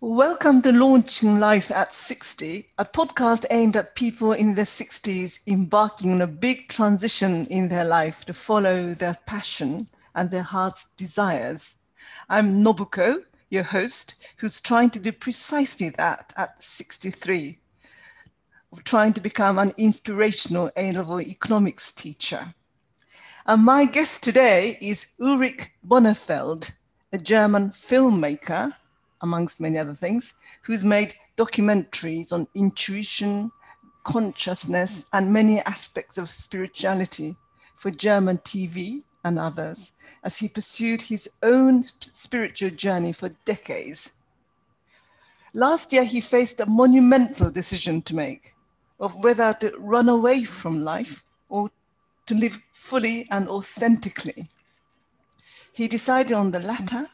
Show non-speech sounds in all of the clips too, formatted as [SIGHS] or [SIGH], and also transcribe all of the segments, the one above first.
Welcome to Launching Life at 60, a podcast aimed at people in their 60s embarking on a big transition in their life to follow their passion and their heart's desires. I'm Nobuko, your host, who's trying to do precisely that at 63, trying to become an inspirational A level economics teacher. And my guest today is Ulrich Bonnefeld, a German filmmaker amongst many other things, who's made documentaries on intuition, consciousness, and many aspects of spirituality for German TV and others as he pursued his own spiritual journey for decades. Last year, he faced a monumental decision to make of whether to run away from life or to live fully and authentically. He decided on the latter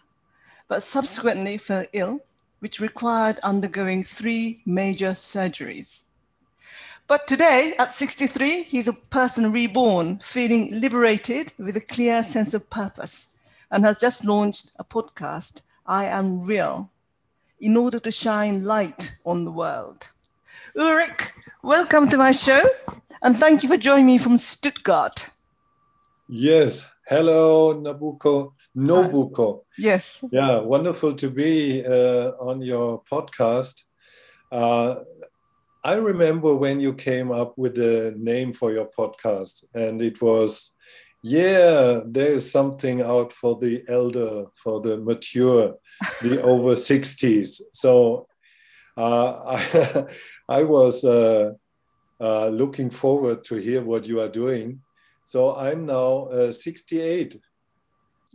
but subsequently fell ill, which required undergoing three major surgeries. But today, at 63, he's a person reborn, feeling liberated with a clear sense of purpose, and has just launched a podcast, I Am Real, in order to shine light on the world. Ulrich, welcome to my show, and thank you for joining me from Stuttgart. Yes, hello, Nabuko. Nobuko. Yes. Yeah, wonderful to be uh, on your podcast. Uh, I remember when you came up with the name for your podcast, and it was, yeah, there is something out for the elder, for the mature, the [LAUGHS] over 60s. So uh, I, [LAUGHS] I was uh, uh, looking forward to hear what you are doing. So I'm now uh, 68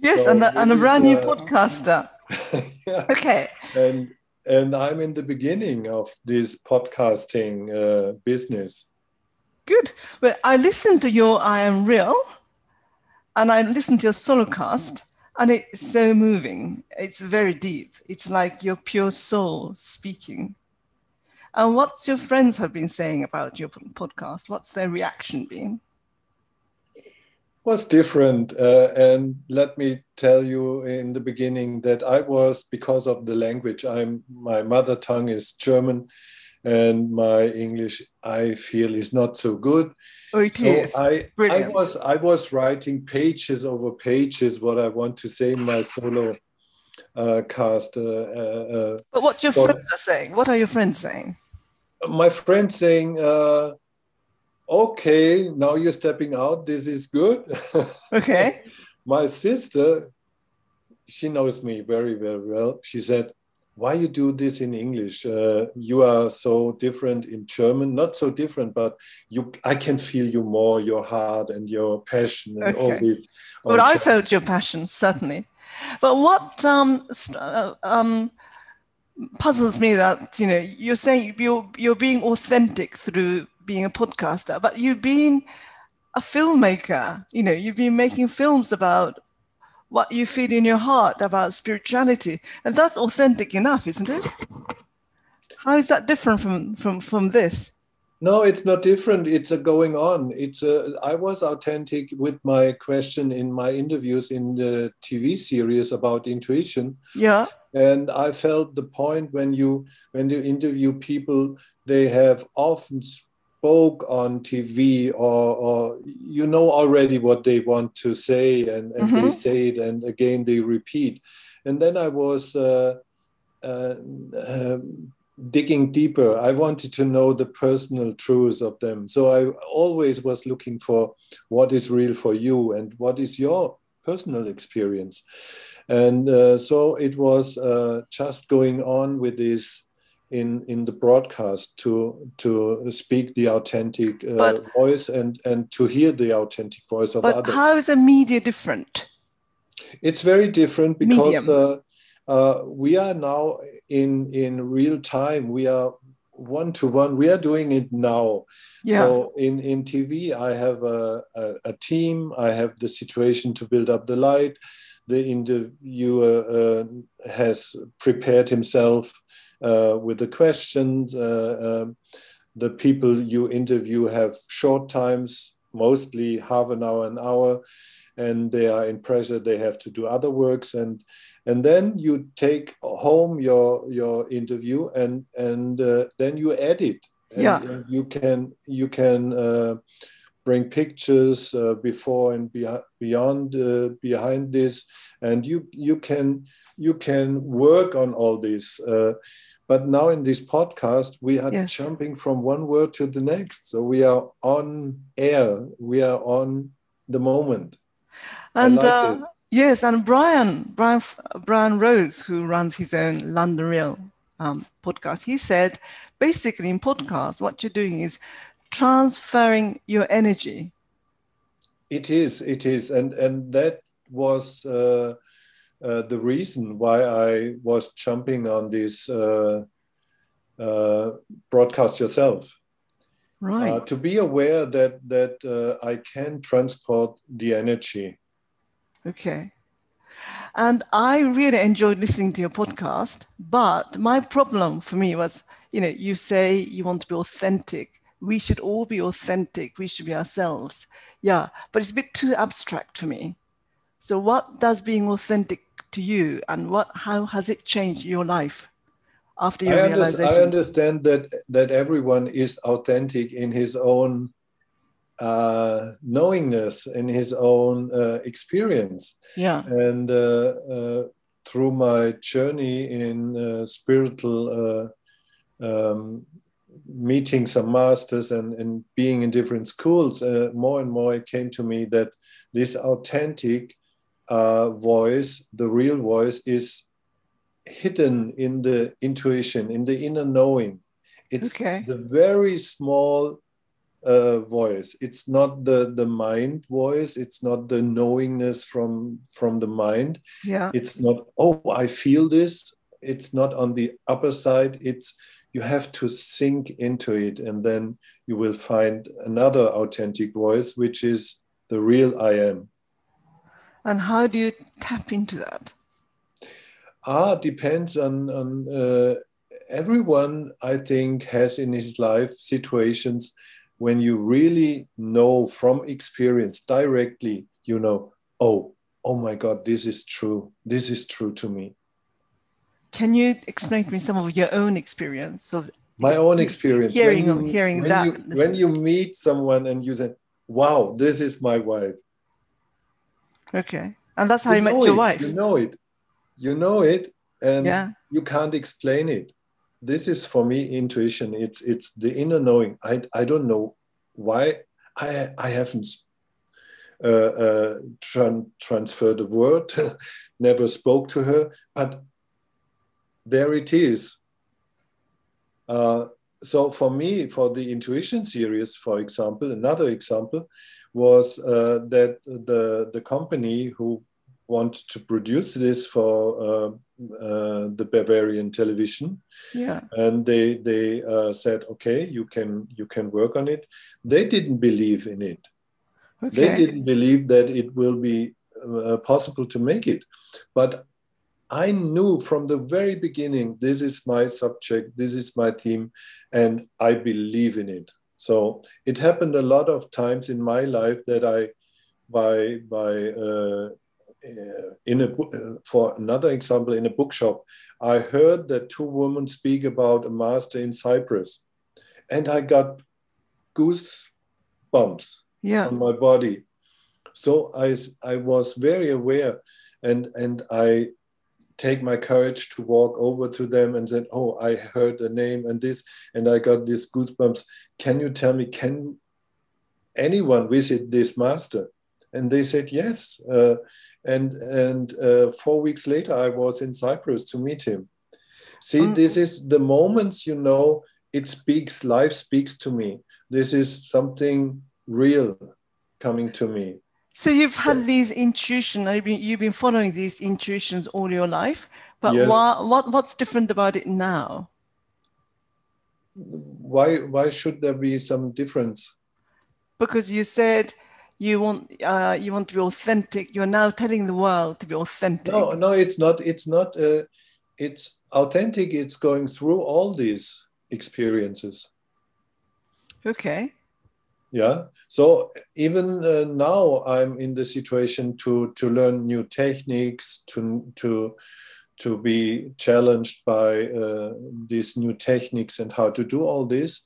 Yes, so and, a, and a brand new uh, podcaster. [LAUGHS] yeah. Okay. And and I'm in the beginning of this podcasting uh, business. Good. Well, I listened to your I Am Real, and I listened to your solo cast, and it's so moving. It's very deep. It's like your pure soul speaking. And what's your friends have been saying about your podcast? What's their reaction been? Was different. Uh, and let me tell you in the beginning that I was because of the language. I'm my mother tongue is German, and my English I feel is not so good. Oh, it so is. I, I was I was writing pages over pages what I want to say in my solo uh, cast. Uh, uh, uh but what your friends are saying? What are your friends saying? My friends saying uh, okay, now you're stepping out. This is good. [LAUGHS] Okay. My sister, she knows me very, very well. She said, why you do this in English? Uh, you are so different in German. Not so different, but you. I can feel you more, your heart and your passion and okay. all this. But I felt your passion certainly. But what um, uh, um, puzzles me that you know you're saying you're you're being authentic through being a podcaster, but you've been a filmmaker. You know, you've been making films about what you feel in your heart about spirituality, and that's authentic enough, isn't it? How is that different from from from this? No, it's not different. It's a going on. It's a, I was authentic with my question in my interviews in the TV series about intuition. Yeah. And I felt the point when you when you interview people, they have often spoke on TV or, or you know already what they want to say and, and mm-hmm. they say it and again they repeat. And then I was uh, uh, uh, digging deeper. I wanted to know the personal truths of them. So I always was looking for what is real for you and what is your personal experience. And uh, so it was uh, just going on with this in in the broadcast to to speak the authentic uh, but, voice and and to hear the authentic voice of but others. how is a media different? It's very different because uh, uh, we are now in in real time. We are one to one. We are doing it now. Yeah. So in in TV, I have a, a, a team. I have the situation to build up the light. The interviewer uh, has prepared himself with the questions. Uh, um, the people you interview have short times, mostly half an hour, an hour. and they are in pressure they have to do other works and and then you take home your your interview and and uh, then you edit and Yeah. you can you can uh, bring pictures uh, before and be- beyond uh, behind this. And you you can you can work on all this uh, but now in this podcast we are Yes. jumping from one word to the next. So we are on air. We are on the moment. And like uh, yes, and Brian, Brian, Brian Rose, who runs his own London Real um, podcast, he said basically in podcast, what you're doing is transferring your energy. It is, it is, and and that was uh, uh, the reason why I was jumping on this uh, uh, broadcast yourself. Right. Uh, to be aware that that uh, I can transport the energy. Okay. And I really enjoyed listening to your podcast. But my problem for me was, you know, you say you want to be authentic. We should all be authentic. We should be ourselves. Yeah. But it's a bit too abstract for me. So what does being authentic to you and what how has it changed your life after your I, under- realization? I understand that that everyone is authentic in his own uh, knowingness, in his own uh, experience. yeah. and uh, uh, through my journey in uh, spiritual uh, um, meeting some masters and, and being in different schools uh, more and more it came to me that this authentic uh, voice the real voice is hidden in the intuition in the inner knowing it's Okay. the very small uh, voice. It's not the the mind voice. It's not the knowingness from from the mind. Yeah. It's not oh I feel this. It's not on the upper side. It's you have to sink into it, and then you will find another authentic voice, which is the real I am. And how do you tap into that? Ah, depends on on uh, everyone. I think has in his life situations when you really know from experience directly. You know, oh, oh my God, this is true. This is true to me. Can you explain to me some of your own experience of My own experience. Hearing- when you, hearing when that, you, when you meet someone and you say, "Wow, this is my wife." okay. And that's how you, met know your it, wife. You know it. You know it, and yeah. you can't explain it this is for me intuition it's it's the inner knowing i i don't know why i i haven't uh, uh, tran- transferred a word [LAUGHS] never spoke to her but there it is uh, so for me for the intuition series for example another example was uh, that the the company who wanted to produce this for uh, uh, the Bavarian television, Yeah. and they they uh, said, okay, you can you can work on it. They didn't believe in it. They didn't believe that it will be uh, possible to make it, but I knew from the very beginning this is my subject, this is my theme, and I believe in it. So it happened a lot of times in my life that I, by by uh, uh, in a for another example in a bookshop, I heard that two women speak about a master in Cyprus, and I got goosebumps Yeah. on my body. So I, I was very aware and, and I take my courage to walk over to them and said, Oh, I heard a name and this, and I got these goosebumps. Can you tell me, can anyone visit this master? And they said, Yes. Uh, and and uh, four weeks later, I was in Cyprus to meet him. See, Mm. this is the moments, you know, it speaks, life speaks to me. This is something real coming to me. So you've had these intuition. You've been, you've been following these intuitions all your life. But Yes. wha- what what's different about it now? Why why should there be some difference? Because you said you want uh, you want to be authentic. You're now telling the world to be authentic. No, no, it's not. It's not. Uh, it's authentic. It's going through all these experiences. Okay. Yeah. So even uh, now i'm in the situation to to learn new techniques to to to be challenged by uh, these new techniques and how to do all this.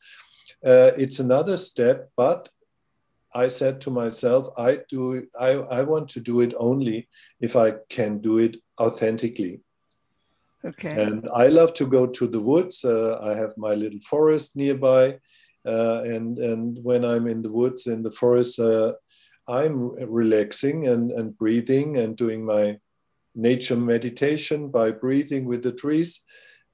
Uh, it's another step but i said to myself i do I, I want to do it only if i can do it authentically. Okay. And i love to go to the woods. Uh, i have my little forest nearby and and when I'm in the woods in the forest, uh, I'm relaxing and and breathing and doing my nature meditation by breathing with the trees.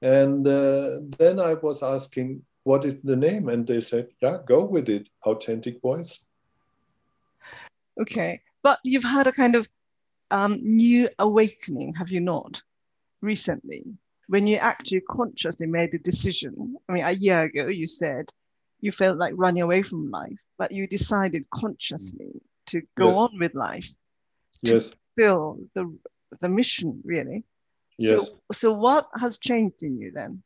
And uh, then I was asking, what is the name? And they said, yeah, go with it, authentic voice. Okay, but you've had a kind of um, new awakening, have you not, recently? When you actually consciously made a decision. I mean, a year ago, you said you felt like running away from life, but you decided consciously to go Yes. on with life, to Yes, fulfill the the mission really. yes. So, so what has changed in you then?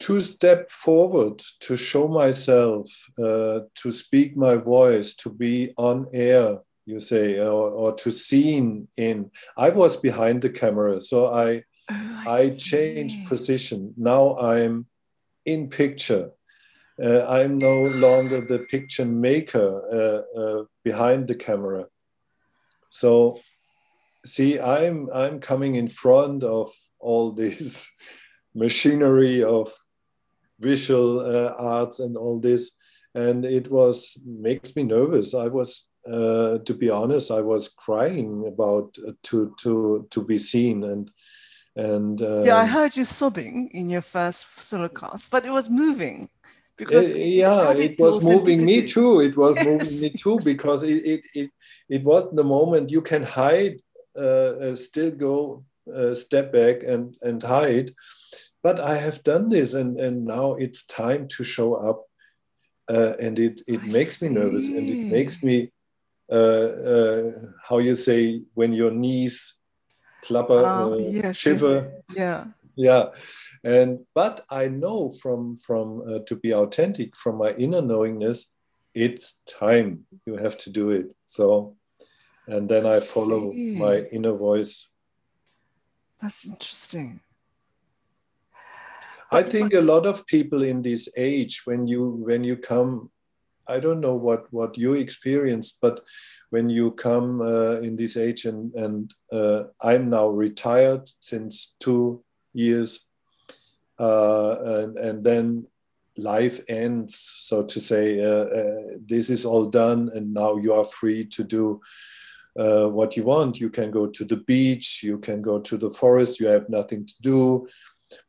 to step forward, to show myself, uh, to speak my voice, to be on air, you say, or, or to seen in. I was behind the camera, so I Oh, I see. changed position. Now I'm in picture. Uh, I'm no longer the picture maker uh, uh, behind the camera. So, see, I'm I'm coming in front of all this [LAUGHS] machinery of visual uh, arts and all this, and it was makes me nervous. I was, uh, to be honest, I was crying about uh, to to to be seen and and uh, Yeah, I heard you sobbing in your first solo cast, but it was moving because Uh, it, yeah, added it was moving me too. It was Yes. moving me too because it it it, it was the moment you can hide, uh, uh, still go uh, step back and and hide. But I have done this, and and now it's time to show up, uh, and it it I makes me nervous, and it makes me, uh, uh, how you say when your knees clapper, Ah, uh, yes, yes, shiver yeah. yeah and but i know from from uh, to be authentic from my inner knowingness it's time you have to do it so and then i follow see. my inner voice That's interesting. i think a lot of people in this age when you when you come i don't know what what you experienced but when you come uh, in this age and and uh, i'm now retired since two years uh, and and then life ends so to say uh, uh, this is all done and now you are free to do uh, what you want. You can go to the beach you can go to the forest you have nothing to do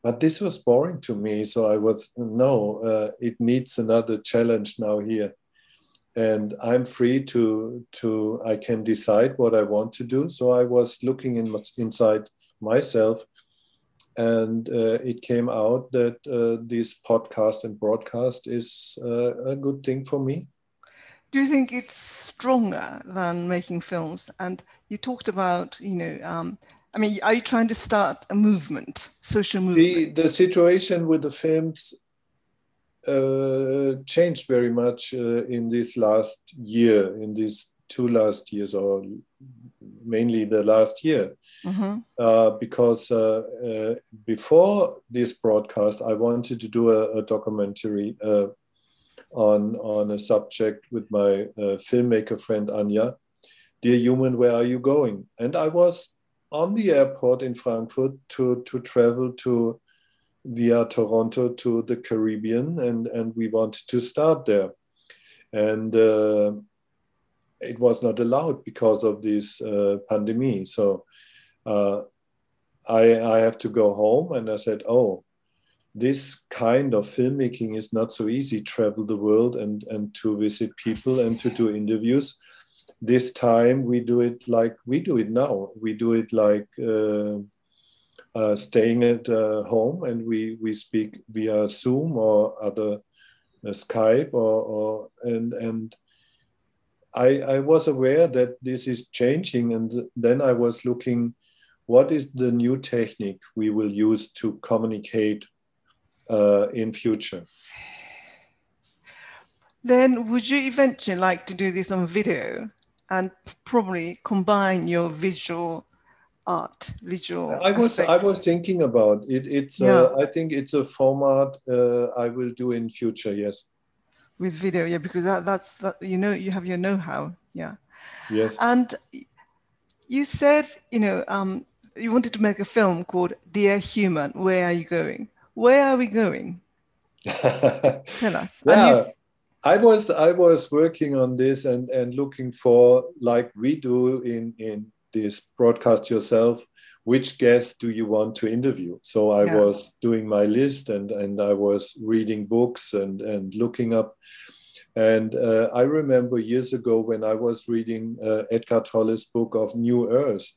but this was boring to me so i was no uh, it needs another challenge now here. And i'm free to to i can decide what i want to do. So i was looking in inside myself and uh, it came out that uh, this podcast and broadcast is uh, a good thing for me. Do you think it's stronger than making films? And you talked about, you know, um, I mean, are you trying to start a movement, social movement? the situation with the films uh, changed very much uh, in this last year in these two last years or mainly the last year Mhm. uh, because uh, uh, before this broadcast, I wanted to do a, a documentary uh, on on a subject with my uh, filmmaker friend Anya. Dear human, where are you going? And I was on the airport in Frankfurt to to travel to via Toronto to the Caribbean, and and we wanted to start there, and. Uh, it was not allowed because of this uh, pandemic. So uh, I, I have to go home and I said, oh, this kind of filmmaking is not so easy, travel the world and, and to visit people and to do interviews. This time we do it like we do it now. We do it like uh, uh, staying at uh, home and we, we speak via Zoom or other uh, Skype or, or and, and I, I was aware that this is changing and then I was looking what is the new technique we will use to communicate uh, in future Then would you eventually like to do this on video and probably combine your visual art, visual? I was aspect? I was thinking about it. It's Yeah. uh, I think it's a format uh, I will do in future. Yes, with video, yeah, because that, that's that, you know you have your know-how, yeah. yes. And you said you know um, you wanted to make a film called Dear Human. Where are you going? Where are we going? [LAUGHS] Tell us. And you Yeah. I was I was working on this and and looking for like we do in in this broadcast yourself. Which guest do you want to interview? So I Yeah. was doing my list and and I was reading books and and looking up. And uh, I remember years ago when I was reading uh, Edgar Tolle's book of New Earth.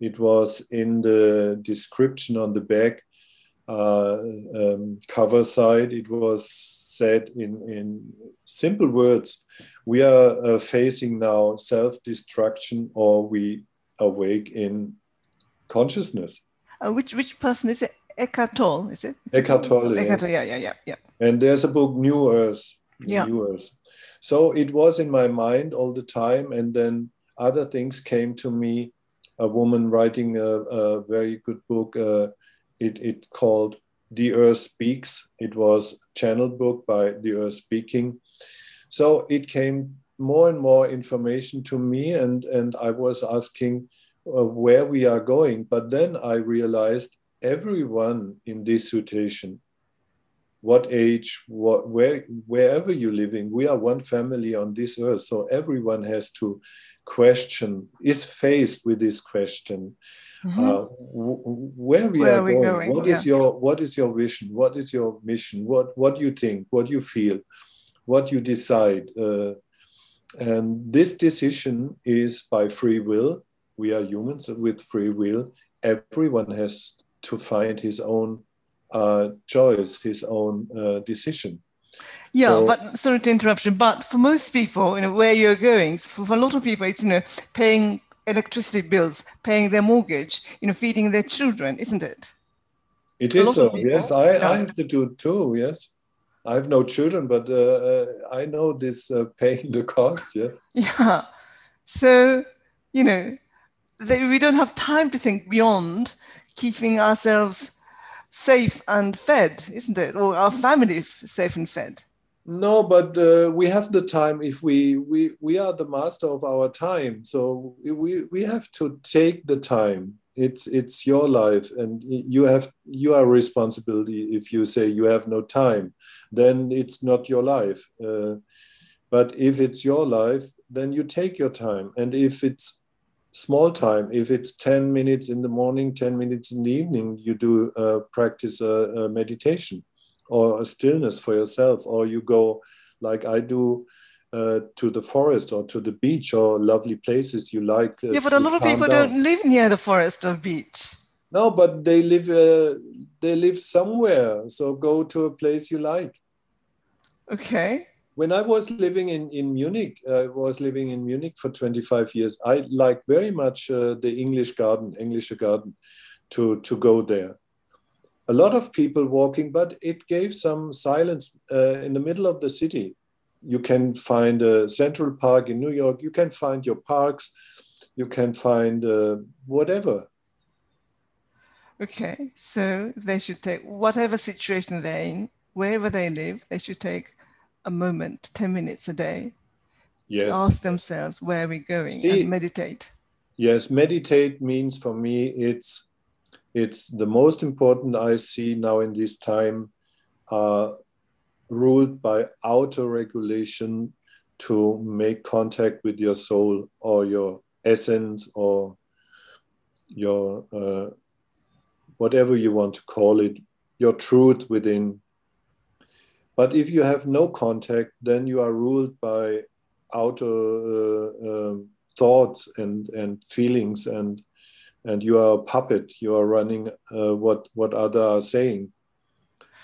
It was in the description on the back uh, um, cover side. It was said in, in simple words we are uh, facing now self destruction or we awake in consciousness. uh, which which person is it? Eckhart Tolle, is it? Eckhart Tolle, yeah. Eckhart Tolle, yeah, yeah, yeah, yeah. And there's a book, New Earth. Yeah. New Earth. So it was in my mind all the time. And then other things came to me. A woman writing a, a very good book. Uh, it, it called The Earth Speaks. It was channeled book by The Earth Speaking. So it came more and more information to me, and, and I was asking uh, where we are going. But then I realized everyone in this situation what age, what, where, wherever you're living, we are one family on this earth. So everyone has to question, is faced with this question. Mhm. Uh, w- where we Where are are we going, going? What is your what is your vision what is your mission what what you think what you feel what you decide uh, and this decision is by free will we are humans with free will everyone has to find his own uh, choice his own uh, decision Yeah, So- but sorry to interruption, but for most people, you know, where you're going, for, for a lot of people, it's you know, paying electricity bills, paying their mortgage, you know, feeding their children, isn't it? It For is so people, yes I, yeah. I have to do it too yes i have no children but uh, uh, i know this uh, [LAUGHS] paying the cost yeah Yeah. So, you know, they, we don't have time to think beyond keeping ourselves safe and fed, isn't it? Or our family safe and fed. No, but uh, we have the time if we we we are the master of our time. So we we have to take the time. It's it's your life, and you have you are responsibility. If you say you have no time, then it's not your life. Uh, but if it's your life, then you take your time. And if it's small time, if it's ten minutes in the morning, ten minutes in the evening, you do uh, practice a, a meditation or a stillness for yourself, or you go like I do uh, to the forest or to the beach or lovely places you like. uh, Yeah, but a lot of people down. don't live near the forest or beach. No, but they live. Uh, they live somewhere. So go to a place you like. Okay. When I was living in in Munich, I was living in Munich for 25 years. I liked very much uh, the English garden, English garden, to to go there. A lot of people walking, but it gave some silence uh, in the middle of the city. You can find a Central Park in New York. You can find your parks. You can find uh, whatever. Okay. So they should take whatever situation they're in, wherever they live, they should take a moment, 10 minutes a day Yes. to ask themselves where we're we going See- and meditate. Yes, meditate means for me it's it's the most important I see now in this time uh, ruled by auto regulation to make contact with your soul or your essence or your uh, whatever you want to call it, your truth within. But if you have no contact, then you are ruled by outer uh, um, thoughts and and feelings and and you are a puppet. You are running uh, what what other are saying.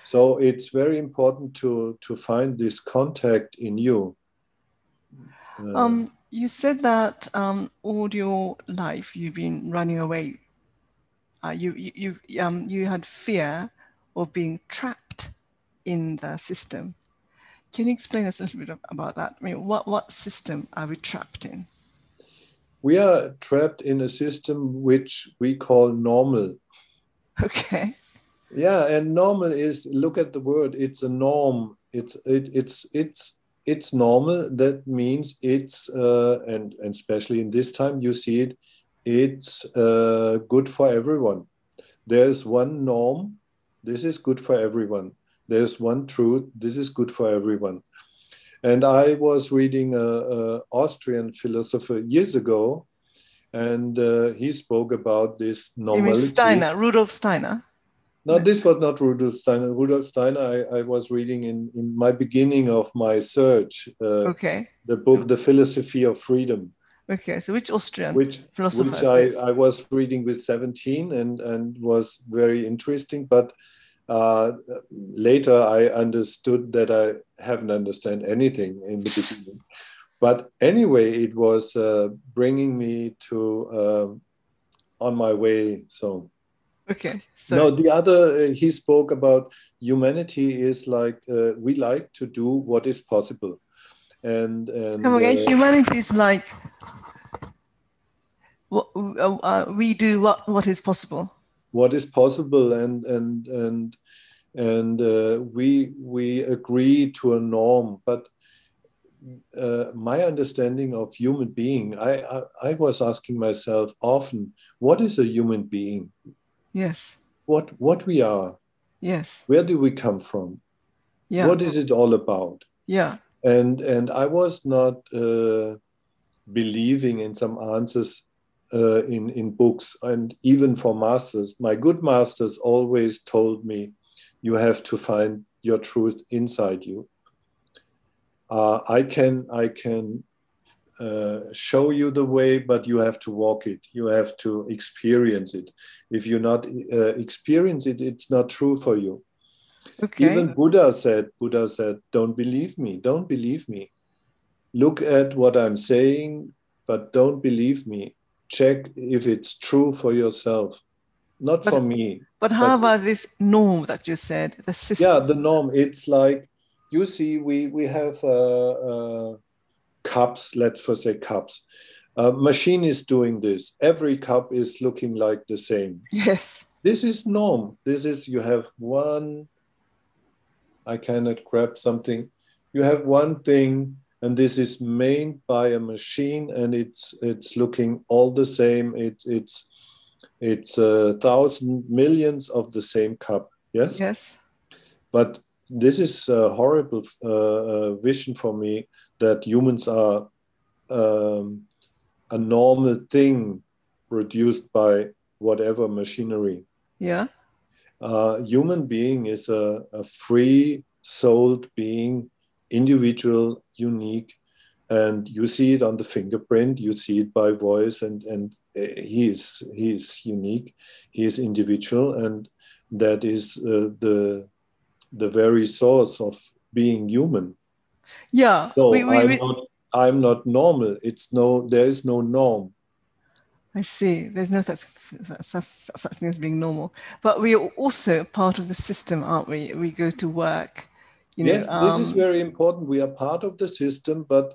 So it's very important to to find this contact in you. Uh, Um, you said that um, all your life you've been running away. Uh, you you you've, um, you had fear of being trapped in the system. Can you explain us a little bit about that? I mean, what, what system are we trapped in? We are trapped in a system which we call normal. Okay. Yeah, and normal is look at the word. It's a norm. It's it, it's it's it's normal. That means it's uh, and and especially in this time you see it. It's uh, good for everyone. There's one norm. This is good for everyone. There's one truth. This is good for everyone. And I was reading a, Austrian philosopher years ago, and uh, he spoke about this normality. You mean Steiner, Rudolf Steiner? No, this was not Rudolf Steiner. Rudolf Steiner, I, I was reading in, in my beginning of my search. Uh, okay. The book, The Philosophy of Freedom. Okay, so which Austrian which, philosopher? Which I, I was reading with 17 and, and was very interesting. But uh, later I understood that I haven't understand anything in the beginning. But anyway, it was uh, bringing me to um, on my way. So Okay. So no, the other uh, he spoke about humanity is like uh, we like to do what is possible, and and come again. Uh, humanity is like what uh, uh, we do what what is possible. What is possible, and and and and uh, we we agree to a norm, but. my understanding of human being, I, I I was asking myself often, what is a human being? Yes. What what we are. Yes. Where do we come from? Yeah. What is it all about? Yeah. And and I was not uh, believing in some answers uh, in in books and even for masters. My good masters always told me, you have to find your truth inside you. Uh, I can I can uh, show you the way, but you have to walk it. You have to experience it. If you not uh, experience it, it's not true for you. Okay. Even Buddha said, Buddha said, don't believe me, don't believe me. Look at what I'm saying, but don't believe me. Check if it's true for yourself, not but, for me. But how but, about this norm that you said, the system? Yeah, the norm. It's like, you see, we, we have uh, uh, cups, let's for say cups. A machine is doing this. Every cup is looking like the same. Yes. This is norm. This is you have one. I cannot grab something. You have one thing, and this is made by a machine, and it's it's looking all the same. It, it's it's a thousand millions of the same cup. Yes. Yes. But this is a horrible uh, uh vision for me that humans are um, a normal thing produced by whatever machinery. Yeah. Uh, human being is a, a free souled being, individual, unique, and you see it on the fingerprint. You see it by voice, and and uh, he is he is unique. He is individual, and that is uh, the the very source of being human. Yeah. So we, we, I'm, we, not, I'm not normal. It's no, there is no norm. I see. There's no such, such, such thing as being normal. But we are also part of the system, aren't we? We go to work. You know, yes, um, this is um, very important. We are part of the system, but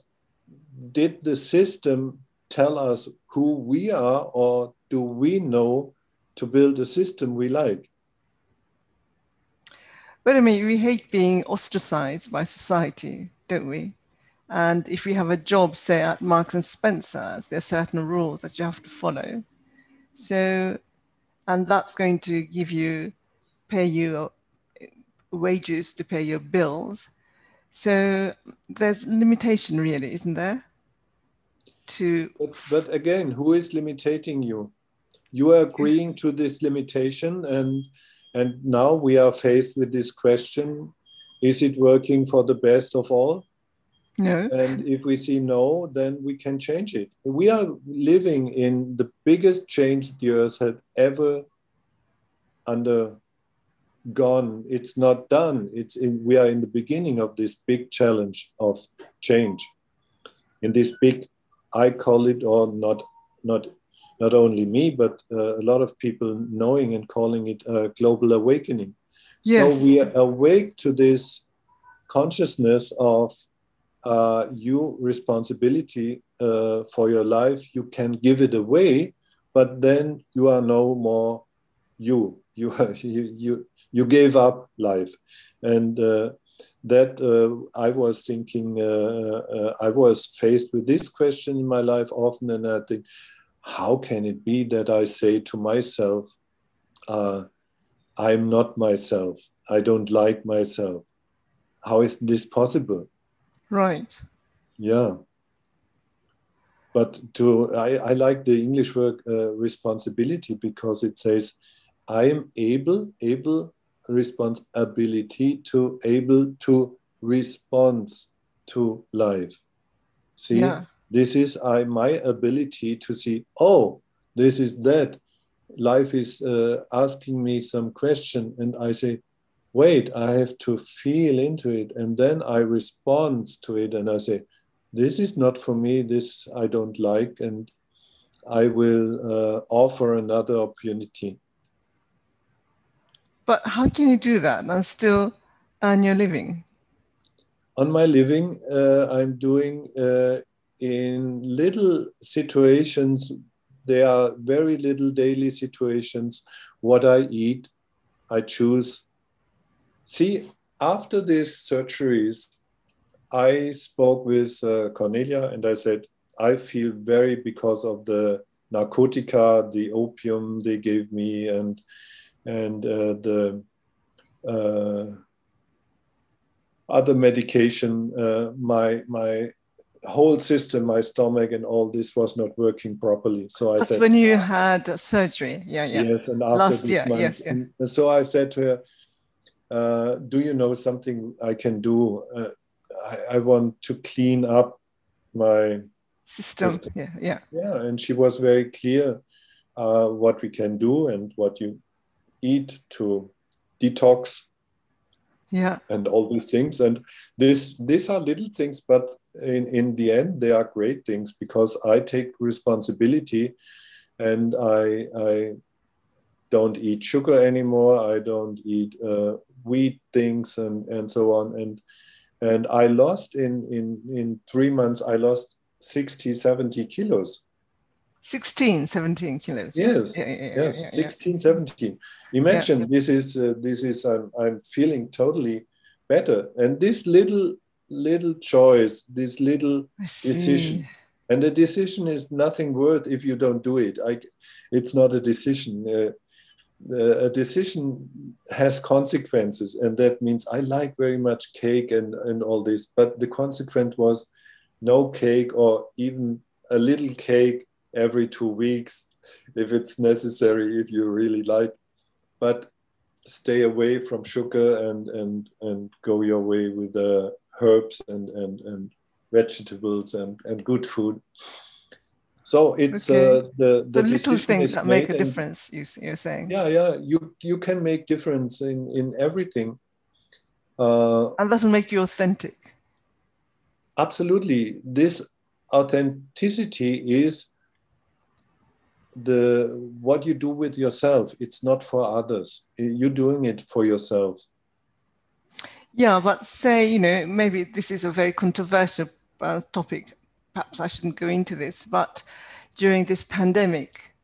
did the system tell us who we are, or do we know to build a system we like? But I mean, we hate being ostracized by society don't we? And if we have a job, say at Marks and Spencer's, there are certain rules that you have to follow. So, and that's going to give you, pay you wages to pay your bills. So there's limitation, really, isn't there? To but, but again, who is limiting you? You are agreeing to this limitation, and and now we are faced with this question is it working for the best of all? No. And if we see no, then we can change it. We are living in the biggest change the earth had ever undergone. It's not done. It's in, we are in the beginning of this big challenge of change. In this big, I call it, or not, not, not only me, but uh, a lot of people knowing and calling it a global awakening. Yes. So we are awake to this consciousness of uh, you responsibility uh, for your life. You can give it away, but then you are no more you. You [LAUGHS] you you, you gave up life, and uh, that uh, I was thinking. Uh, uh, I was faced with this question in my life often, and I think, how can it be that I say to myself, "I'm not myself. I don't like myself." How is this possible? Right. Yeah. But to I, I like the English word uh, responsibility because it says I am able able responsibility to able to respond to life. See, yeah. this is I my ability to see. Oh, this is that. Life is uh, asking me some question, and I say, wait, I have to feel into it. And then I respond to it and I say, this is not for me, this I don't like, and I will uh, offer another opportunity. But how can you do that and still earn your living? On my living, uh, I'm doing uh, in little situations, there are very little daily situations, what I eat, I choose See, after these surgeries, I spoke with uh, Cornelia and I said, I feel very because of the narcotica, the opium they gave me, and and uh, the uh, other medication. Uh, my my whole system, my stomach, and all this was not working properly. So I That's said, when you had surgery. Yeah, yeah. Yes, and after last year. Month, yes, yeah. And so I said to her, uh, do you know something I can do? Uh, I, I, want to clean up my system. Yeah, yeah. Yeah, and she was very clear uh, what we can do and what you eat to detox. Yeah. And all these things. And this these are little things, but in, in the end they are great things because I take responsibility and I I don't eat sugar anymore. I don't eat uh, wheat things and and so on and and i lost in in in three months i lost 60 70 kilos 16 17 kilos. Yes. Yes, yeah, yeah, yes yeah, 16 17 imagine this is uh, this is I'm, I'm feeling totally better. And this little little choice this little decision and the decision is nothing worth if you don't do it. I, it's not a decision. Uh, a decision has consequences and that means i like very much cake and, and all this but the consequence was no cake or even a little cake every two weeks if it's necessary if you really like but stay away from sugar and and and go your way with the herbs and and and vegetables and and good food so it's okay. uh, the, the, the little things that make a difference. You, you're saying. Yeah, yeah. You you can make difference in in everything. Uh, and that will make you authentic. Absolutely, this authenticity is the what you do with yourself. It's not for others. You're doing it for yourself. Yeah, but say you know maybe this is a very controversial uh, topic perhaps I shouldn't go into this, but during this pandemic,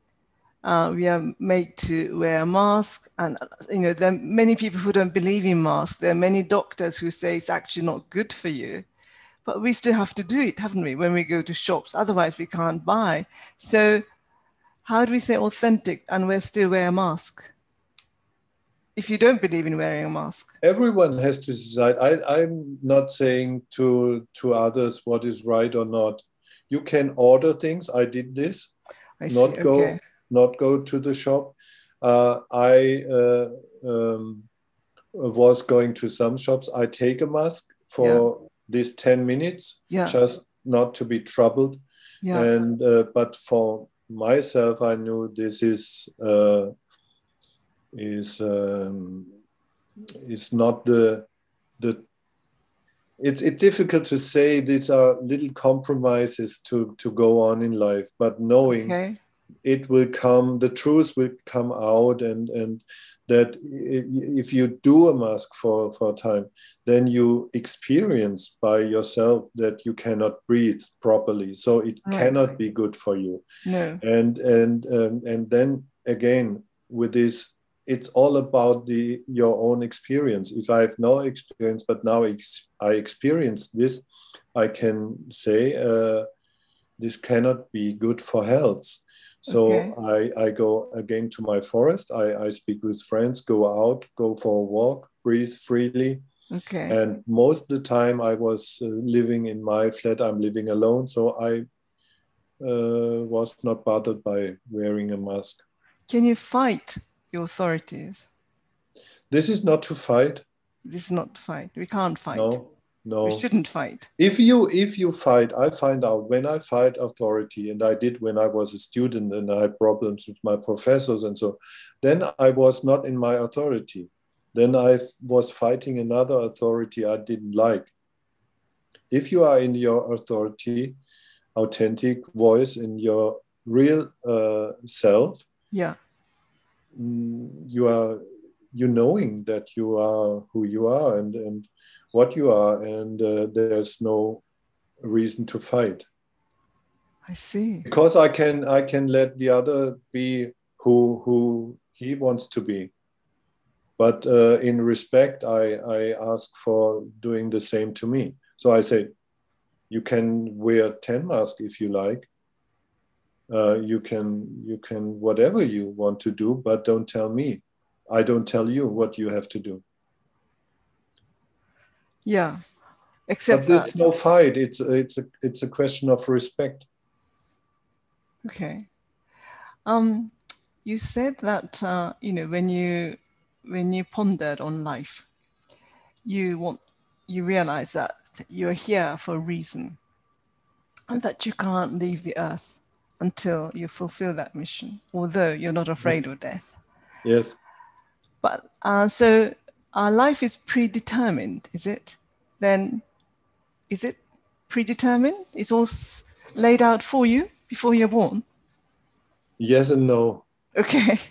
uh, we are made to wear a mask. And, you know, there are many people who don't believe in masks. There are many doctors who say it's actually not good for you. But we still have to do it, haven't we, when we go to shops? Otherwise, we can't buy. So, how do we say authentic and we're still wear a mask? if you don't believe in wearing a mask? Everyone has to decide. I, am not saying to to others what is right or not. You can order things. I did this. I not see. go okay. not go to the shop. Uh, I uh, um, was going to some shops. I take a mask for yeah. these ten minutes, yeah. just not to be troubled. Yeah. And uh, but for myself, I knew this is uh, is um, is not the the it's it's difficult to say these are little compromises to to go on in life but knowing okay. It will come the truth will come out and and that if you do a mask for for a time then you experience by yourself that you cannot breathe properly. So it right. cannot be good for you. No. And and um, and then again with this it's all about the your own experience. If i have no experience but now ex- i experience this i can say uh, this cannot be good for health so okay. I, I go again to my forest I, I speak with friends go out go for a walk breathe freely okay and most of the time i was uh, living in my flat i'm living alone so i uh, was not bothered by wearing a mask can you fight the authorities. This is not to fight. This is not to fight. We can't fight. No, no. We shouldn't fight. If you if you fight, I find out when I fight authority, and I did when I was a student and I had problems with my professors and so, then I was not in my authority. Then I was fighting another authority I didn't like. If you are in your authority, authentic voice in your real uh, self, yeah you are you knowing that you are who you are and and what you are and uh, there's no reason to fight. I see. Because i can i can let the other be who who he wants to be. But uh, in respect i i ask for doing the same to me. So i say you can wear 10 masks if you like. Uh, you can you can whatever you want to do but don't tell me. I don't tell you what you have to do yeah except but there's no fight. It's it's a it's a question of respect. Okay. Um you said that uh, you know when you when you pondered on life you want you realize that you're here for a reason and that you can't leave the earth until you fulfill that mission, although you're not afraid of death. Yes. But uh, so our life is predetermined, is it? Then is it predetermined? It's all laid out for you before you're born? Yes and no. Okay. [LAUGHS]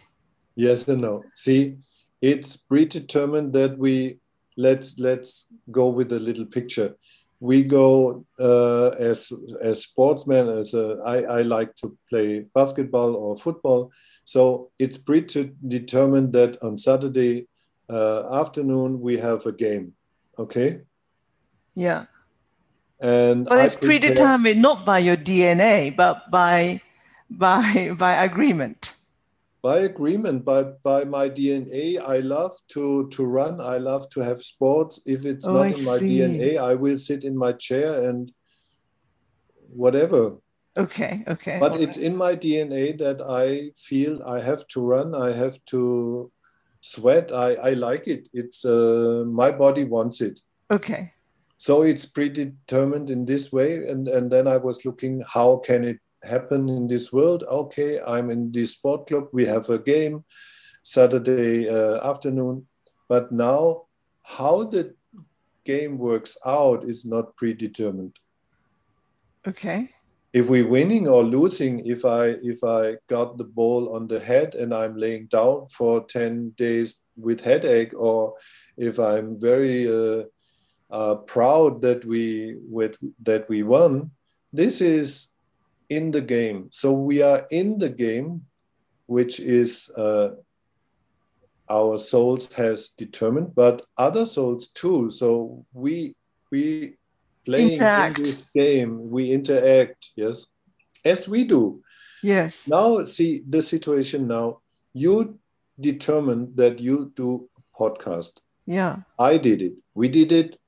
Yes and no. See, it's predetermined that we let's let's go with a little picture we go uh, as as sportsmen. As a, I, I like to play basketball or football, so it's predetermined that on Saturday uh, afternoon we have a game. Okay. Yeah. And but it's predetermined not by your DNA, but by by by agreement by agreement by by my dna i love to to run i love to have sports if it's oh, not I in my see. dna i will sit in my chair and whatever okay okay but All it's right. in my dna that i feel i have to run i have to sweat i i like it it's uh, my body wants it okay so it's predetermined in this way and and then i was looking how can it happen in this world. Okay, I'm in this sport club. We have a game Saturday uh, afternoon. But now, how the game works out is not predetermined. Okay. If we're winning or losing, if I if I got the ball on the head and I'm laying down for ten days with headache, or if I'm very uh, uh, proud that we with that we won, this is in the game. So we are in the game, which is uh, our souls has determined, but other souls too. So we we playing interact. in this game, we interact, yes, as we do. Yes. Now see the situation now. You determined that you do podcast. Yeah. I did it. We did it.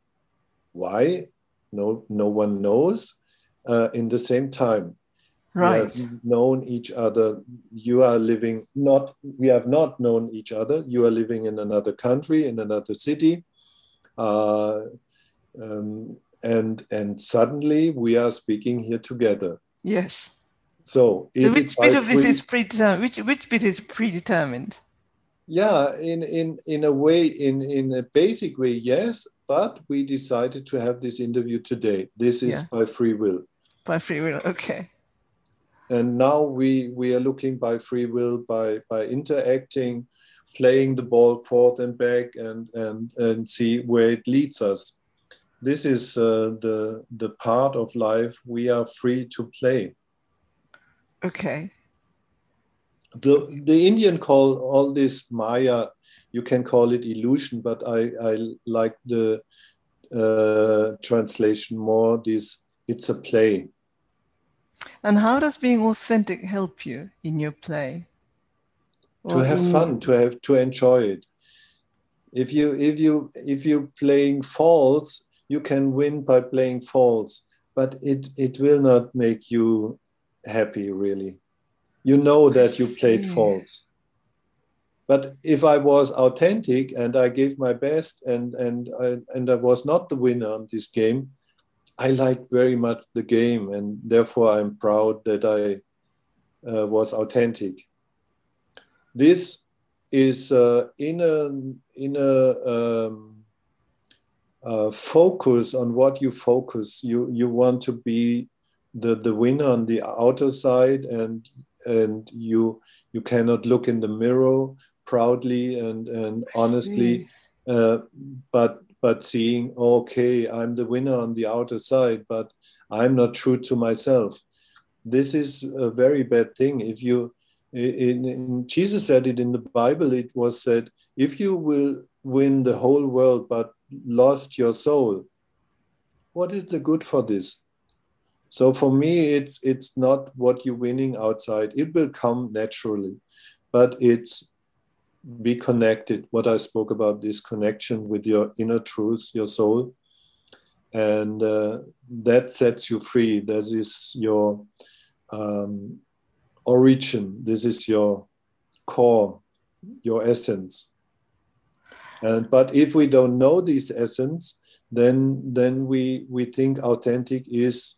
Why? No, no one knows. Uh, in the same time, right we have known each other you are living not we have not known each other you are living in another country in another city uh, um, and and suddenly we are speaking here together. Yes. So, so which bit of this is predetermined which which bit is predetermined? Yeah in in in a way in in a basic way yes but we decided to have this interview today. This is yeah. by free will. By free will okay. And now we we are looking by free will by by interacting playing the ball forth and back and and and see where it leads us this is uh, the the part of life we are free to play Okay. the the indian call all this maya you can call it illusion but i i like the uh, translation more this it's a play And how does being authentic help you in your play? to Or have in- fun to have to enjoy it if you if you if you playing false you can win by playing false but it it will not make you happy really. You know that you played false. But if i was authentic and i gave my best and and I, and i was not the winner on this game i liked very much the game and therefore i'm proud that i uh, was authentic. This is uh, in a in a um, uh, focus on what you focus. You you want to be the the winner on the outer side, and and you you cannot look in the mirror proudly and and honestly, uh, but but seeing okay, I'm the winner on the outer side, but I'm not true to myself. This is a very bad thing. If you in, in Jesus said it in the Bible, it was said, if you will win the whole world but lost your soul, what is the good for this? So for me, it's it's not what you're winning outside. It will come naturally, but it's be connected. What I spoke about this connection with your inner truth, your soul, and uh, that sets you free. That is your um, origin. This is your core, your essence. And but if we don't know this essence, then then we we think authentic is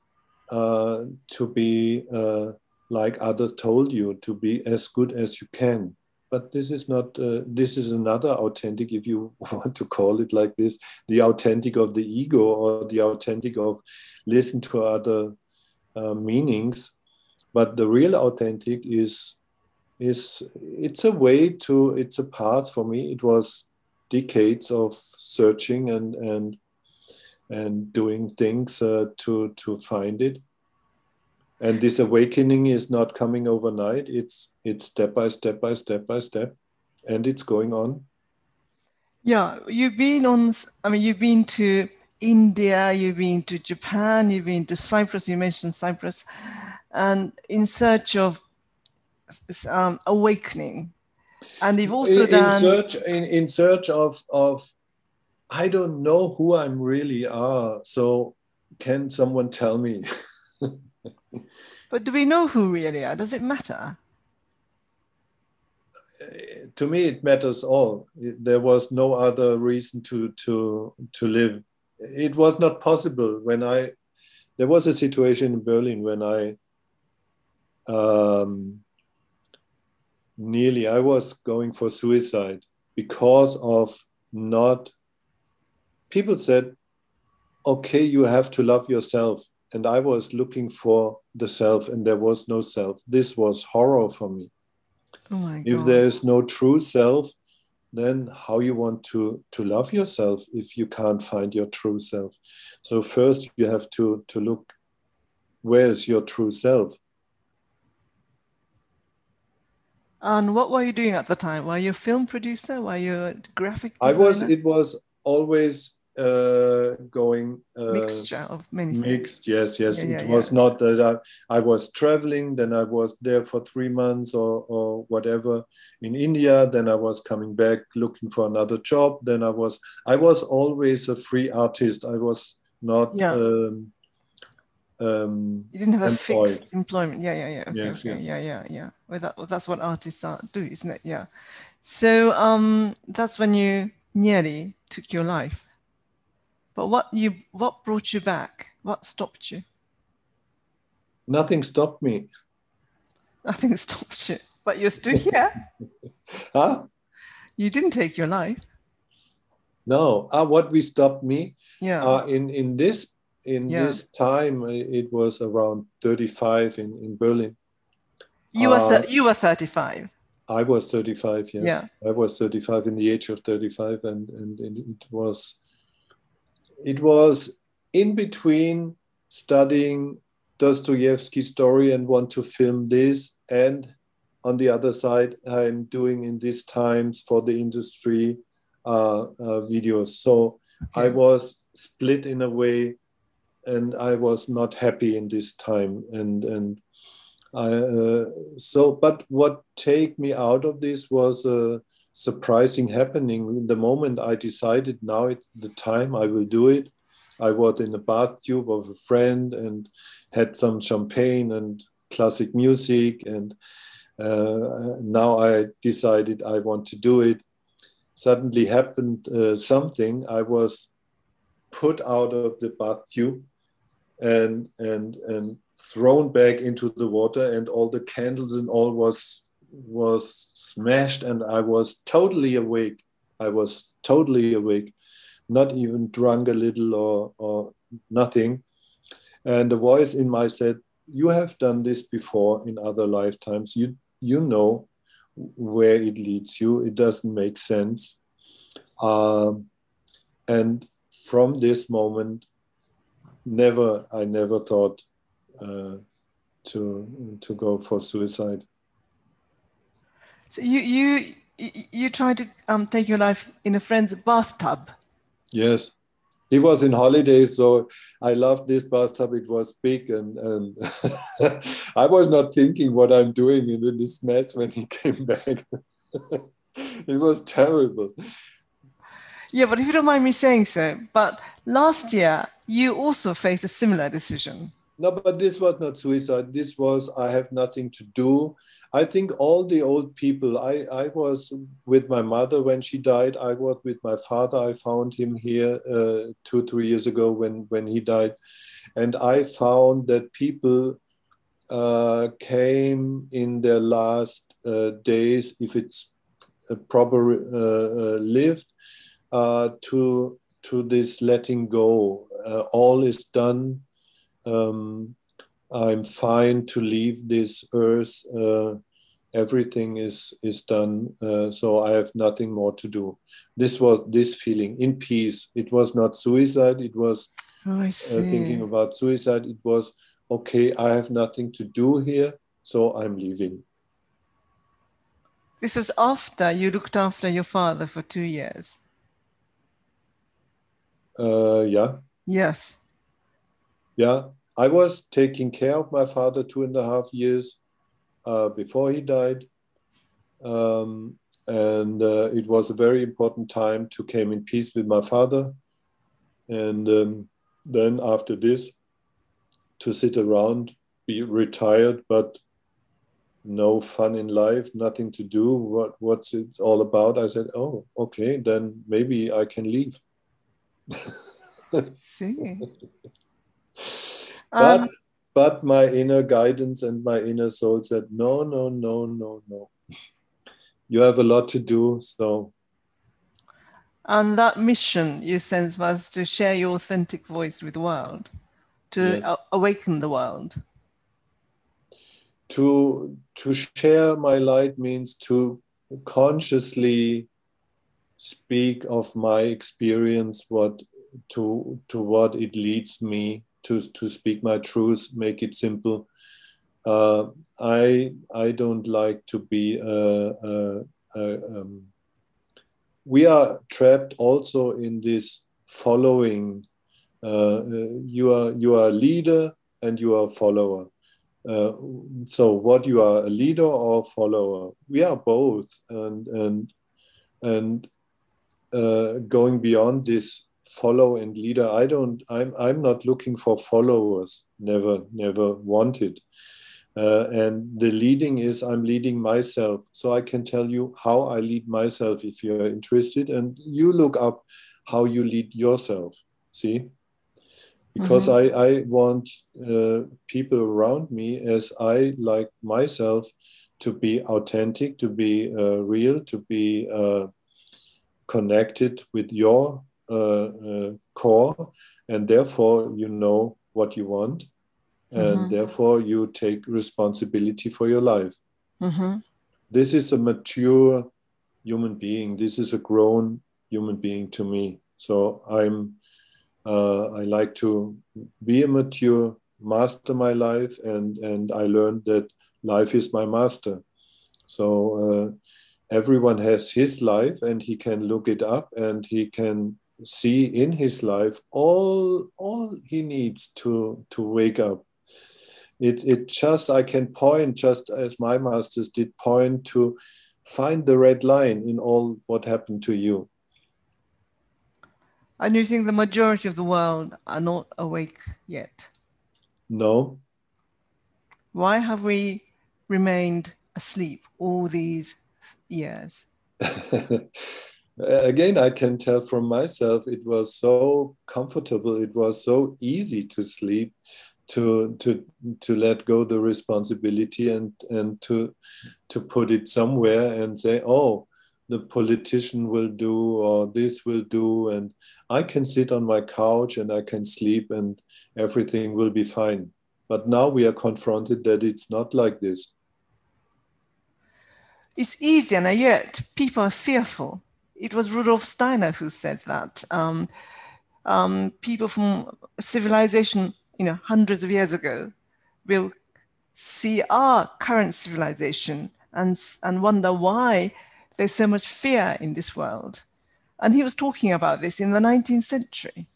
uh, to be uh, like others told you to be as good as you can. But this is not. Uh, this is another authentic, if you [LAUGHS] want to call it like this, the authentic of the ego or the authentic of listen to other uh, meanings but the real authentic is is it's a way to it's a path for me it was decades of searching and and and doing things uh, to to find it and this awakening is not coming overnight it's it's step by step by step by step and it's going on Yeah, you've been on, I mean, you've been to India, you've been to Japan, you've been to Cyprus, you mentioned Cyprus, and in search of um, awakening. And they've also in, in done, search in, in search of of i don't know who i'm really are so can someone tell me [LAUGHS] but do we know who we really are? Does it matter? to me it matters all there was no other reason to to to live it was not possible when i there was a situation in berlin when i um, nearly i was going for suicide because of not people said okay you have to love yourself. And i was looking for the self and there was no self. This was horror for me. Oh if there's no true self then how you want to to love yourself if you can't find your true self? So first you have to to look where's your true self And what were you doing at the time? Were you a film producer? Were you a graphic i designer? was it was always uh going uh, Mixture of many things. mixed yes yes Yeah, it yeah, was yeah. not that I, I was traveling then i was there for three months or or whatever in india then i was coming back looking for another job then i was i was always a free artist i was not Yeah. um, um, You didn't have a employed. fixed employment. Yeah, yeah, yeah. Okay, Yes, okay. yes. Yeah, yeah, yeah. Well, that, well, that's what artists are, do, isn't it? Yeah. So um, that's when you nearly took your life. But what you what brought you back? What stopped you? nothing stopped me Nothing [LAUGHS] stopped you. But you're still here. [LAUGHS] huh You didn't take your life. no uh, what we stopped me Yeah. uh, in in this in Yeah. this time it was around 35 in in berlin You were Uh, th- you were 35. I was 35, yes. Yeah. I was 35 in the age of 35, and, and, and it was it was in between studying Dostoevsky's story and want to film this, and on the other side, I'm doing in these times for the industry uh, uh, videos. So I was split in a way, and I was not happy in this time, and and I, uh, so, but what take me out of this was a surprising happening. The moment I decided now it's the time I will do it, I was in the bathtub of a friend and had some champagne and classic music, and uh, now I decided I want to do it. Suddenly happened uh, something. I was put out of the bathtub and and and thrown back into the water and all the candles and all was was smashed and i was totally awake. I was totally awake not even drunk a little or or nothing. And the voice in my said you have done this before in other lifetimes. You you know where it leads you. It doesn't make sense. Um, and from this moment never i never thought uh, to to go for suicide. So you you you- tried to um, take your life in a friend's bathtub. yes. He was in holidays so i loved this bathtub. It was big and, and [LAUGHS] i was not thinking what i'm doing in this mess when he [LAUGHS] came back. [LAUGHS] It was terrible. Yeah, but if you don't mind me saying so, but last year you also faced a similar decision. No, but this was not suicide. This was I have nothing to do. I think all the old people. I I was with my mother when she died. I was with my father. I found him here uh, two three years ago when when he died, and I found that people uh, came in their last uh, days, if it's a proper uh, uh, lived, uh, to to this letting go. Uh, all is done um, I'm fine to leave this earth. Uh, everything is is done, uh, so I have nothing more to do. This was this feeling in peace. It was not suicide. It was Oh, I see. thinking about suicide. It was okay. I have nothing to do here, so I'm leaving. This was after you looked after your father for two years. Uh, yeah, Yes. yeah. I was taking care of my father two and a half years uh, before he died. Um, and uh, it was a very important time to came in peace with my father. And um, then after this, to sit around, be retired, but no fun in life, nothing to do. What what's it all about? I said, oh, okay, then maybe I can leave. [LAUGHS] See. [LAUGHS] but Um, but my inner guidance and my inner soul said no no no no no you have a lot to do so and that mission you sense was to share your authentic voice with the world, to Yes. awaken the world. to to share my light means to consciously speak of my experience what to to what it leads me to to speak my truth make it simple. Uh, i i don't like to be uh, uh, uh, um, we are trapped also in this following you are you are a leader and you are a follower. Uh, so what you are a leader or a follower we are both and and and uh, going beyond this follow and leader. I don't i'm i'm not looking for followers. Never never wanted. Uh, and the leading is i'm leading myself. So i can tell you how i lead myself if you're interested and you look up how you lead yourself. See? Because I, I want uh, people around me as I like myself to be authentic, to be uh, real, to be uh, connected with your core, and therefore you know what you want, and Mhm. therefore you take responsibility for your life. Mhm. This is a mature human being. This is a grown human being to me. So I'm. Uh, I like to be a mature, master my life, and and I learned that life is my master. So uh, everyone has his life, and he can look it up, and he can see in his life all all he needs to to wake up. It it just I can point just as my masters did point to find the red line in all what happened to you. And you think the majority of the world are not awake yet? No, Why have we remained asleep all these years? [LAUGHS] Uh, again i can tell from myself it was so comfortable it was so easy to sleep to to to let go the responsibility and and to to put it somewhere and say oh the politician will do or this will do and i can sit on my couch and i can sleep and everything will be fine but now we are confronted that it's not like this It's easy, and yet people are fearful. It was Rudolf Steiner who said that. Um, um, people from civilization, you know, hundreds of years ago, will see our current civilization and and wonder why there's so much fear in this world. And he was talking about this in the 19th century,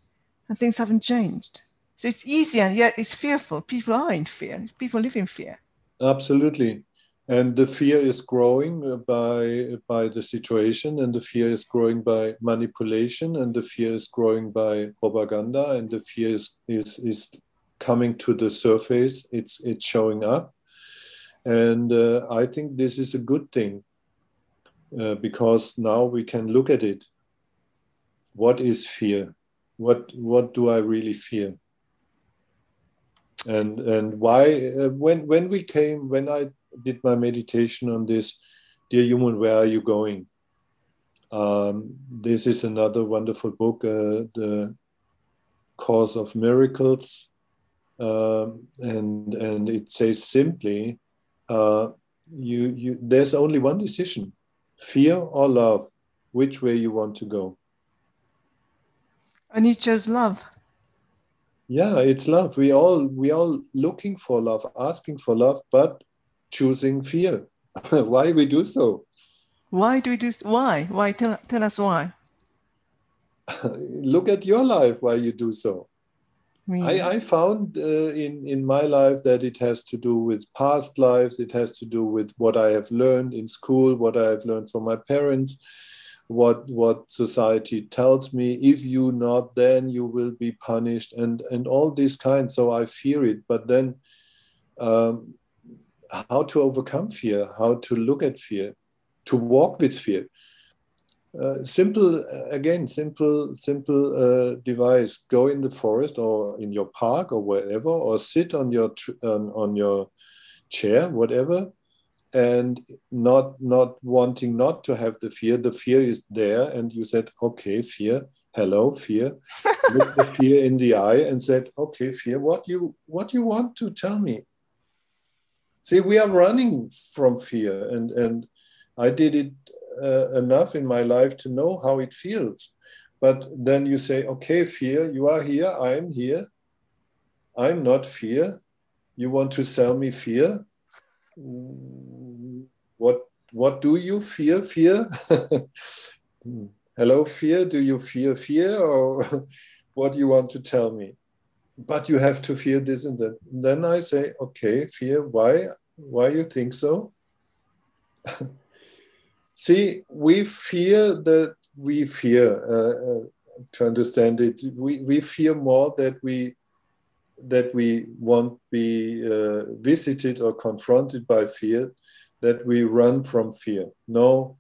and things haven't changed. So it's easy, and yet it's fearful. People are in fear. People live in fear. Absolutely. And the fear is growing by, by the situation, and the fear is growing by manipulation, and the fear is growing by propaganda, and the fear is, is, is coming to the surface. It's, it's showing up. And uh, I think this is a good thing uh, because now we can look at it. What is fear? What, what do I really fear? and and why uh, when when we came when i did my meditation on this dear human where are you going? Um, this is another wonderful book uh, the Course of Miracles. Um, and and it says simply uh, you you there's only one decision. Fear or love which way you want to go? And you chose love. yeah it's love. We all we all looking for love asking for love but choosing fear [LAUGHS] why we do so Why do we do? Why? Why? Tell, tell us why. [LAUGHS] look at your life why you do so Me. I, I found uh, in in my life that it has to do with past lives. It has to do with what I have learned in school, what I have learned from my parents, what what society tells me. If you not, then you will be punished, and and all these kinds. So I fear it. But then, um, how to overcome fear? How to look at fear? To walk with fear. Uh, simple uh, again simple simple uh, device. Go in the forest or in your park or wherever or sit on your tr- on, on your chair whatever and not not wanting not to have the fear. The fear is there and you said okay fear. Hello fear. [LAUGHS] Look the fear in the eye and said okay fear. What you what you want to tell me see we are running from fear and and i did it uh, enough in my life to know how it feels. But then you say, okay, fear, you are here, I'm here. I'm not fear. You want to sell me fear? What what do you fear? Fear? [LAUGHS] Hello, fear. Do you fear fear or [LAUGHS] what do you want to tell me? But you have to fear this and that. then I say, okay, fear, why? Why you think so? [LAUGHS] See, we fear that we fear. Uh, uh, to understand it, we, we fear more that we that we won't be uh, visited or confronted by fear, that we run from fear. No,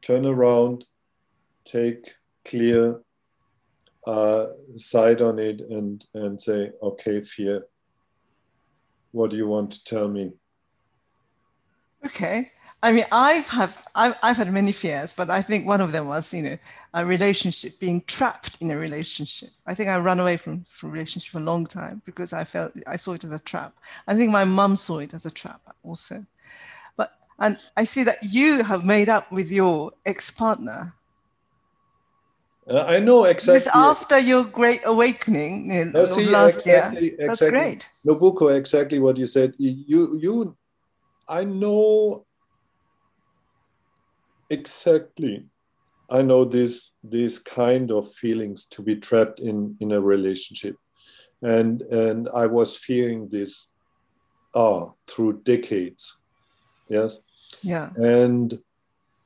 turn around, take clear uh, side on it, and and say, okay, fear. What do you want to tell me? Okay. I mean, I've have I've, I've had many fears, but I think one of them was, you know, a relationship being trapped in a relationship. I think I ran away from from relationship for a long time because I felt I saw it as a trap. I think my mum saw it as a trap also. But and I see that you have made up with your ex-partner. Uh, I know exactly. This after your great awakening you know, No, see, last exactly- year. That's exactly. great. Nobuko, exactly what you said. You, you, I know exactly. I know this, these kind of feelings to be trapped in in a relationship, and and I was fearing this, ah, through decades. Yes, Yeah. and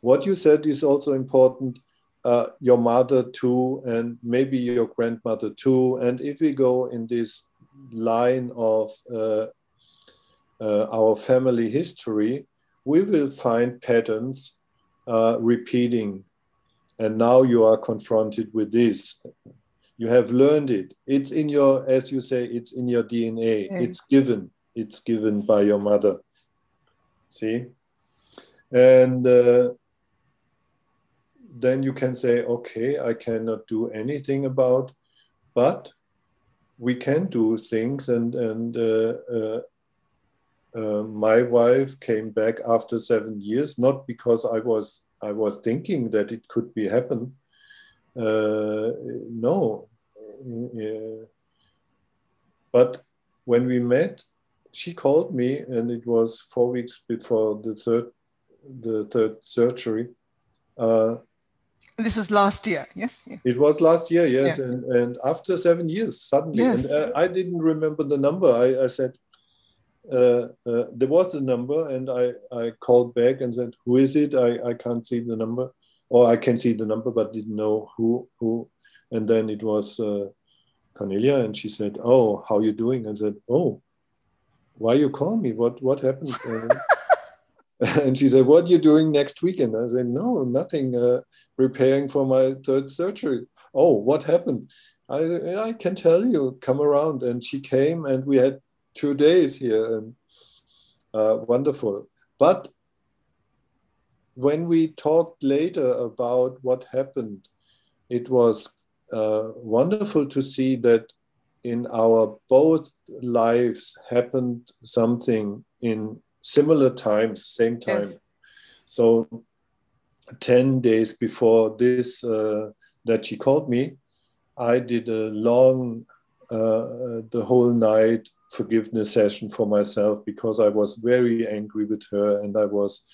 what you said is also important. Uh, your mother too, and maybe your grandmother too. And if we go in this line of uh, uh, our family history, we will find patterns uh, repeating. And now you are confronted with this. You have learned it. It's in your, as you say, it's in your DNA. Yeah. It's given. It's given by your mother. See? And uh, then you can say, okay, I cannot do anything about, but we can do things. And and uh, uh, uh, my wife came back after seven years, not because I was I was thinking that it could be happen. Uh, no, but when we met, she called me, and it was four weeks before the third the third surgery. Uh, This was last year. Yes. Yeah. it was last year, yes, Yeah. and, and after seven years, suddenly, Yes. and uh, I didn't remember the number. I, I said uh, uh, there was a number, and I, I called back and said, "Who is it? I, I can't see the number, or I can see the number, but didn't know who who." And then it was uh, Cornelia, and she said, "Oh, how you doing?" I said, "Oh, why you call me? What what happened?" [LAUGHS] [LAUGHS] And she said, "What you doing next weekend?" I said, "No, nothing. Uh, preparing for my third surgery." Oh, what happened? I I can tell you. Come around, and she came, and we had two days here, and uh, wonderful. But when we talked later about what happened, it was uh, wonderful to see that in our both lives happened something in similar times, same time. Yes. So, 10 days before this, uh, that she called me, I did a long, uh, the whole night forgiveness session for myself because I was very angry with her and I was,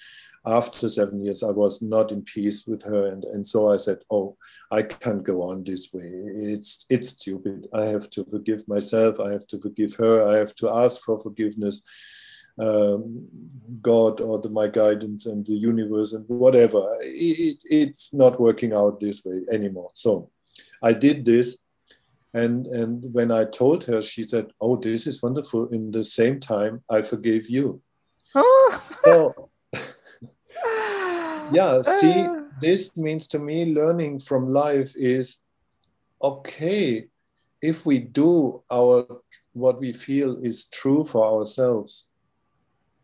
after seven years, I was not in peace with her. And, and so I said, Oh, I can't go on this way. It's, it's stupid. I have to forgive myself. I have to forgive her. I have to ask for forgiveness um, God or the, my guidance and the universe and whatever. It, it's not working out this way anymore. So I did this. And, and when I told her, she said, Oh, this is wonderful. In the same time, I forgave you. Oh. [LAUGHS] So, [SIGHS] yeah, see, this means to me learning from life is okay if we do our what we feel is true for ourselves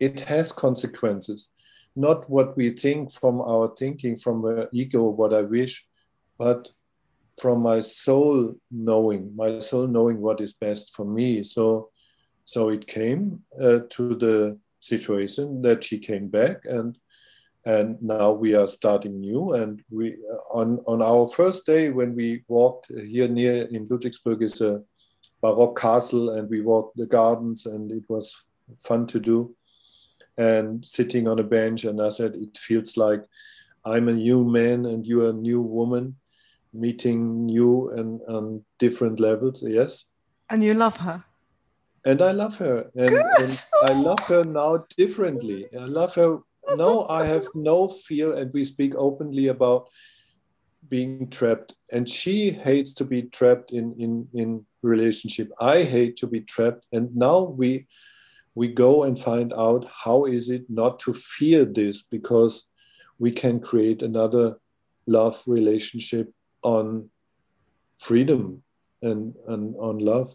it has consequences. Not what we think from our thinking from our ego what i wish but from my soul knowing my soul knowing what is best for me. So so it came uh, to the situation that she came back and and now we are starting new. And we on on our first day when we walked here near in ludwigsburg is a baroque castle and we walked the gardens and it was fun to do and sitting on a bench and i said it feels like i'm a new man and you're a new woman meeting new and on different levels. Yes. And you love her. and i love her and, and i love her now differently. I love her That's no i have no fear and we speak openly about being trapped. And she hates to be trapped in in in relationship. I hate to be trapped. And now we we go and find out how is it not to fear this because we can create another love relationship on freedom and, and on love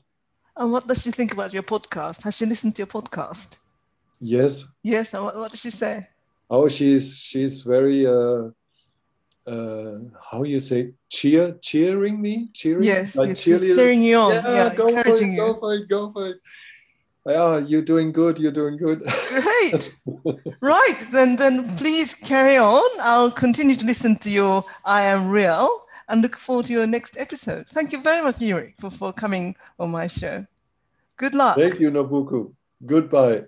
And what does she think about your podcast? Has she listened to your podcast? yes Yes. And what, what does she say? Oh, she's she's very uh, uh, how you say cheer cheering me cheering Yes, like yes, she's cheering you on. yeah, Yeah, go for it, encouraging go for it, go for it. Yeah, oh, you're doing good. You're doing good. Great. [LAUGHS] right, then then please carry on. I'll continue to listen to your I Am Real and look forward to your next episode. Thank you very much, Yurik, for, for coming on my show. Good luck. Thank you, Nobuko. Goodbye.